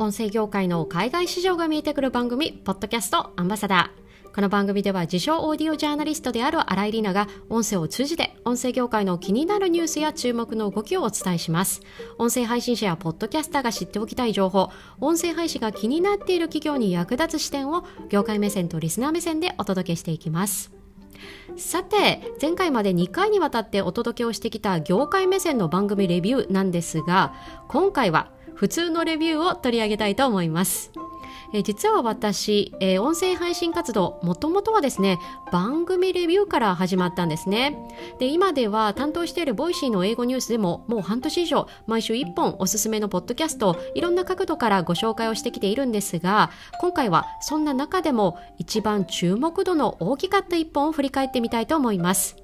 音声業界の海外市場が見えてくる番組、ポッドキャストアンバサダー。この番組では自称オーディオジャーナリストである新井里奈が音声を通じて音声業界の気になるニュースや注目の動きをお伝えします。音声配信者やポッドキャスターが知っておきたい情報、音声配信が気になっている企業に役立つ視点を業界目線とリスナー目線でお届けしていきます。さて、前回まで2回にわたってお届けをしてきた業界目線の番組レビューなんですが、今回は普通のレビューを取り上げたいと思います。え実は私、えー、音声配信活動、もともとはですね、番組レビューから始まったんですね。で、今では担当している Voicy の英語ニュースでも、もう半年以上、毎週1本おすすめのポッドキャストいろんな角度からご紹介をしてきているんですが、今回はそんな中でも一番注目度の大きかった1本を振り返ってみたいと思います。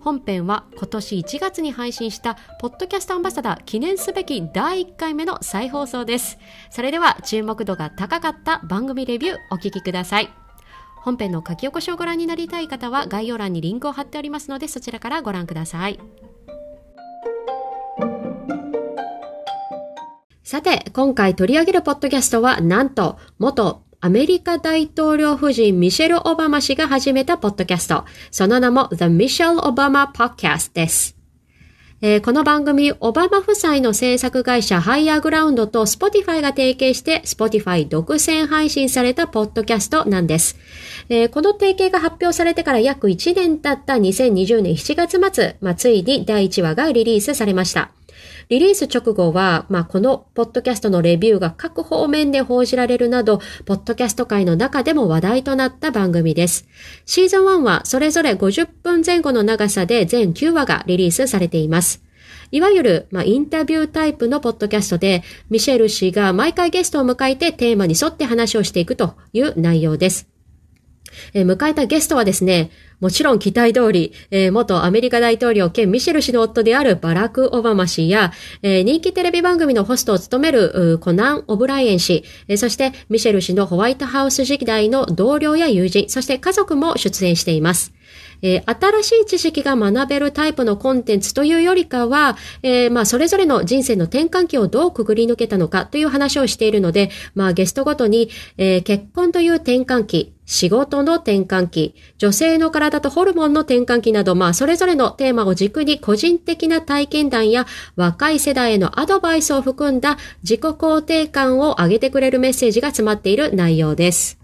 本編は今年1月に配信したポッドキャストアンバサダー記念すべき第1回目の再放送です。それでは注目度が高かった番組レビューお聞きください。本編の書き起こしをご覧になりたい方は概要欄にリンクを貼っておりますのでそちらからご覧ください。さて、今回取り上げるポッドキャストはなんと元アメリカ大統領夫人ミシェル・オバマ氏が始めたポッドキャスト。その名も The Michelle Obama Podcast です。えー、この番組、オバマ夫妻の制作会社ハイヤーグラウンドと Spotify が提携して Spotify 独占配信されたポッドキャストなんです。えー、この提携が発表されてから約1年経った2020年7月末、まあ、ついに第1話がリリースされました。リリース直後は、まあ、このポッドキャストのレビューが各方面で報じられるなど、ポッドキャスト界の中でも話題となった番組です。シーズン1はそれぞれ50分前後の長さで全9話がリリースされています。いわゆる、まあ、インタビュータイプのポッドキャストで、ミシェル氏が毎回ゲストを迎えてテーマに沿って話をしていくという内容です。え、迎えたゲストはですね、もちろん期待通り、えー、元アメリカ大統領兼ミシェル氏の夫であるバラク・オバマ氏や、えー、人気テレビ番組のホストを務めるコナン・オブライエン氏、えー、そしてミシェル氏のホワイトハウス時代の同僚や友人、そして家族も出演しています。えー、新しい知識が学べるタイプのコンテンツというよりかは、えー、まあ、それぞれの人生の転換期をどうくぐり抜けたのかという話をしているので、まあ、ゲストごとに、えー、結婚という転換期、仕事の転換期、女性の体とホルモンの転換期など、まあ、それぞれのテーマを軸に個人的な体験談や若い世代へのアドバイスを含んだ自己肯定感を上げてくれるメッセージが詰まっている内容です。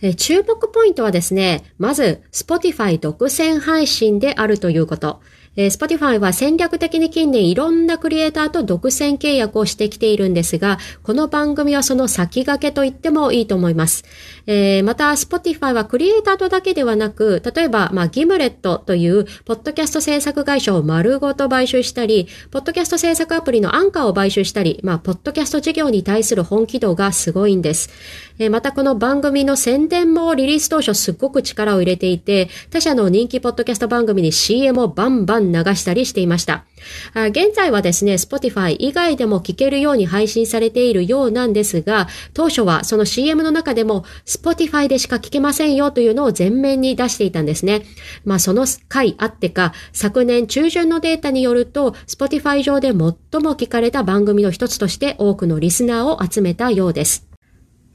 え注目ポイントはですね、まず、Spotify 独占配信であるということ。えー、Spotify は戦略的に近年いろんなクリエイターと独占契約をしてきているんですが、この番組はその先駆けと言ってもいいと思います。えー、また、Spotify はクリエイターとだけではなく、例えば、まあ、ギムレットという、ポッドキャスト制作会社を丸ごと買収したり、ポッドキャスト制作アプリのアンカーを買収したり、まあ、ポッドキャスト事業に対する本気度がすごいんです。えー、また、この番組の宣伝もリリース当初すっごく力を入れていて、他社の人気ポッドキャスト番組に CM をバンバン流したりしていました。現在はですね、Spotify 以外でも聞けるように配信されているようなんですが、当初はその CM の中でも Spotify でしか聞けませんよというのを前面に出していたんですね。まあその回あってか、昨年中旬のデータによると、Spotify 上で最も聞かれた番組の一つとして多くのリスナーを集めたようです。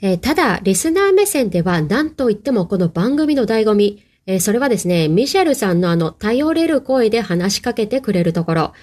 えー、ただ、リスナー目線では何と言ってもこの番組の醍醐味、えー、それはですね、ミシェルさんのあの、頼れる声で話しかけてくれるところ。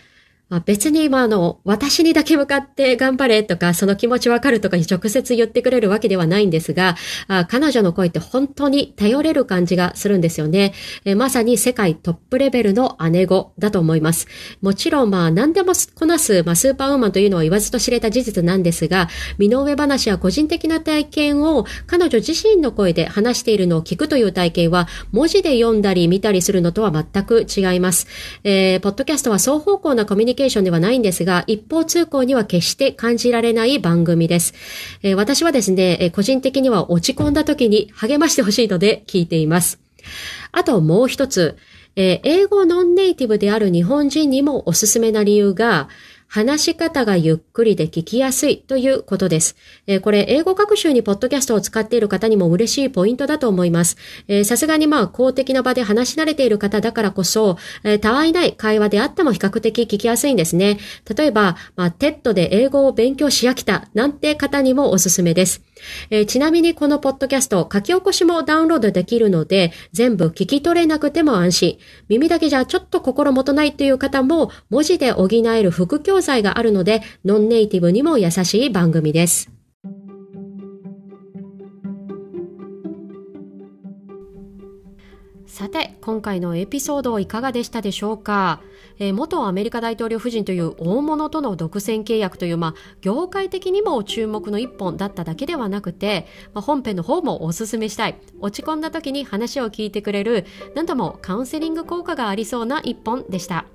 まあ、別に今あの、私にだけ向かって頑張れとか、その気持ちわかるとかに直接言ってくれるわけではないんですが、あ彼女の声って本当に頼れる感じがするんですよね。えまさに世界トップレベルの姉子だと思います。もちろんまあ何でもこなす、まあ、スーパーウーマンというのは言わずと知れた事実なんですが、身の上話や個人的な体験を彼女自身の声で話しているのを聞くという体験は、文字で読んだり見たりするのとは全く違います。えー、ポッドキャストは双方向なコミュニケケーションではないんですが、一方通行には決して感じられない番組です。えー、私はですね、え個人的には落ち込んだ時に励ましてほしいので聞いています。あともう一つ、えー、英語ノンネイティブである日本人にもおすすめな理由が、話し方がゆっくりで聞きやすいということです。えー、これ、英語学習にポッドキャストを使っている方にも嬉しいポイントだと思います。さすがにまあ、公的な場で話し慣れている方だからこそ、えー、たわいない会話であっても比較的聞きやすいんですね。例えば、まあ、 TED で英語を勉強し飽きたなんて方にもおすすめです。えー、ちなみにこのポッドキャスト、書き起こしもダウンロードできるので、全部聞き取れなくても安心。耳だけじゃちょっと心もとないという方も、文字で補える副教材があるので、ノンネイティブにも優しい番組です。さて、今回のエピソードいかがでしたでしょうか、えー、元アメリカ大統領夫人という大物との独占契約という、まあ、業界的にも注目の一本だっただけではなくて、まあ、本編の方もおすすめしたい。落ち込んだ時に話を聞いてくれる、何度もカウンセリング効果がありそうな一本でした。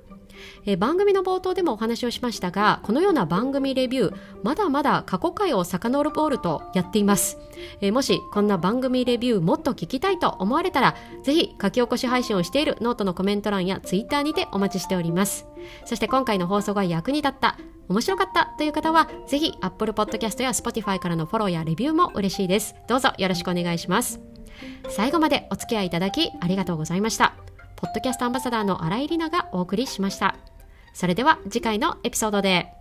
え番組の冒頭でもお話をしましたがこのような番組レビューまだまだ過去回を遡るボールとやっています、えもしこんな番組レビューもっと聞きたいと思われたらぜひ書き起こし配信をしているノートのコメント欄やツイッターにてお待ちしております。そして今回の放送が役に立った面白かったという方はぜひ Apple Podcast や Spotify からのフォローやレビューも嬉しいです。どうぞよろしくお願いします。最後までお付き合いいただきありがとうございました。ポッドキャストアンバサダーの新井里奈がお送りしました。それでは次回のエピソードで。